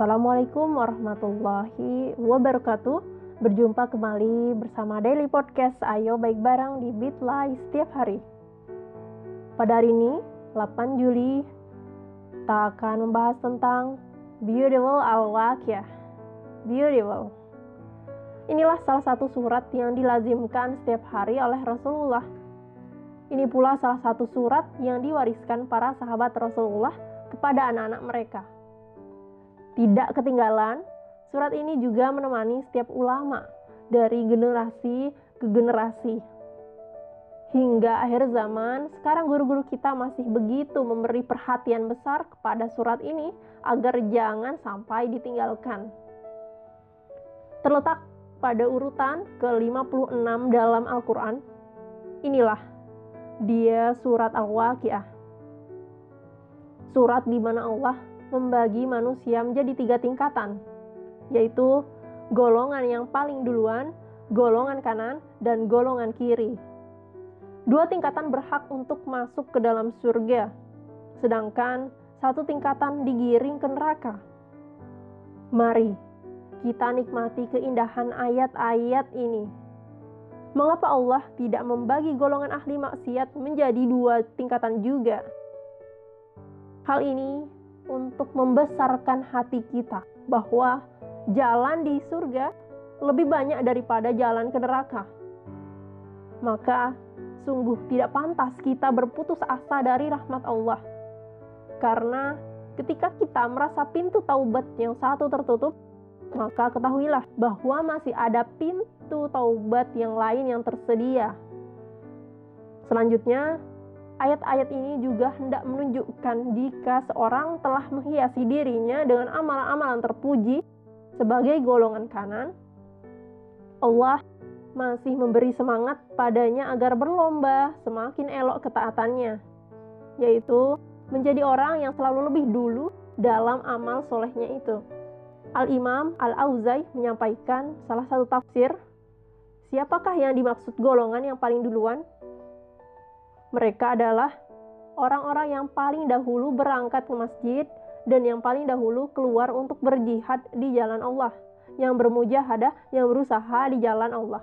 Assalamualaikum warahmatullahi wabarakatuh. Berjumpa kembali bersama Daily Podcast Ayo Baik Barang di Bitly setiap hari. Pada hari ini, 8 Juli, kita akan membahas tentang Beautiful Al-Waqiyah. Beautiful. Inilah salah satu surat yang dilazimkan setiap hari oleh Rasulullah. Ini pula salah satu surat yang diwariskan para sahabat Rasulullah kepada anak-anak mereka tidak ketinggalan, surat ini juga menemani setiap ulama dari generasi ke generasi. Hingga akhir zaman, sekarang guru-guru kita masih begitu memberi perhatian besar kepada surat ini agar jangan sampai ditinggalkan. Terletak pada urutan ke-56 dalam Al-Quran, inilah dia surat Al-Waqiah. Surat di mana Allah membagi manusia menjadi tiga tingkatan, yaitu golongan yang paling duluan, golongan kanan, dan golongan kiri. Dua tingkatan berhak untuk masuk ke dalam surga, sedangkan satu tingkatan digiring ke neraka. Mari kita nikmati keindahan ayat-ayat ini. Mengapa Allah tidak membagi golongan ahli maksiat menjadi dua tingkatan juga? Hal ini untuk membesarkan hati kita bahwa jalan di surga lebih banyak daripada jalan ke neraka. Maka sungguh tidak pantas kita berputus asa dari rahmat Allah. Karena ketika kita merasa pintu taubat yang satu tertutup, maka ketahuilah bahwa masih ada pintu taubat yang lain yang tersedia. Selanjutnya, Ayat-ayat ini juga hendak menunjukkan jika seorang telah menghiasi dirinya dengan amalan-amalan terpuji sebagai golongan kanan, Allah masih memberi semangat padanya agar berlomba semakin elok ketaatannya, yaitu menjadi orang yang selalu lebih dulu dalam amal solehnya itu. Al-Imam Al-Auzai menyampaikan salah satu tafsir, siapakah yang dimaksud golongan yang paling duluan? Mereka adalah orang-orang yang paling dahulu berangkat ke masjid dan yang paling dahulu keluar untuk berjihad di jalan Allah, yang bermujahadah, yang berusaha di jalan Allah.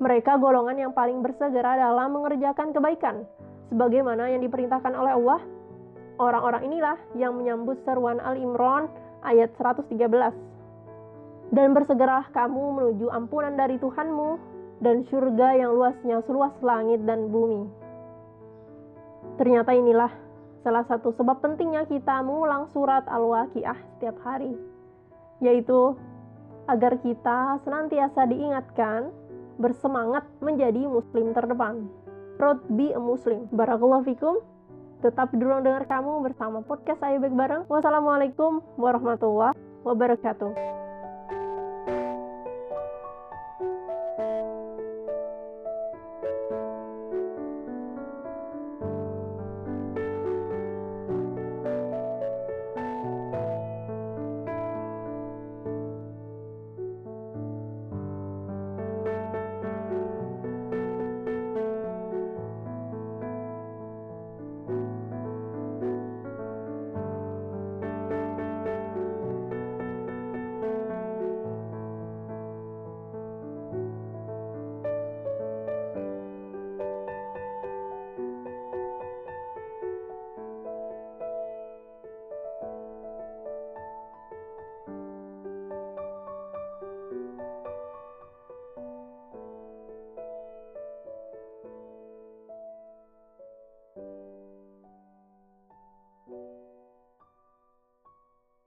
Mereka golongan yang paling bersegera dalam mengerjakan kebaikan, sebagaimana yang diperintahkan oleh Allah. Orang-orang inilah yang menyambut seruan Al-Imran ayat 113. Dan bersegeralah kamu menuju ampunan dari Tuhanmu dan surga yang luasnya seluas langit dan bumi. Ternyata inilah salah satu sebab pentingnya kita mengulang surat Al-Waqiah setiap hari, yaitu agar kita senantiasa diingatkan bersemangat menjadi muslim terdepan. Proud be a muslim. Barakallahu fikum. Tetap di ruang dengar kamu bersama podcast Ayo Baik Bareng. Wassalamualaikum warahmatullahi wabarakatuh.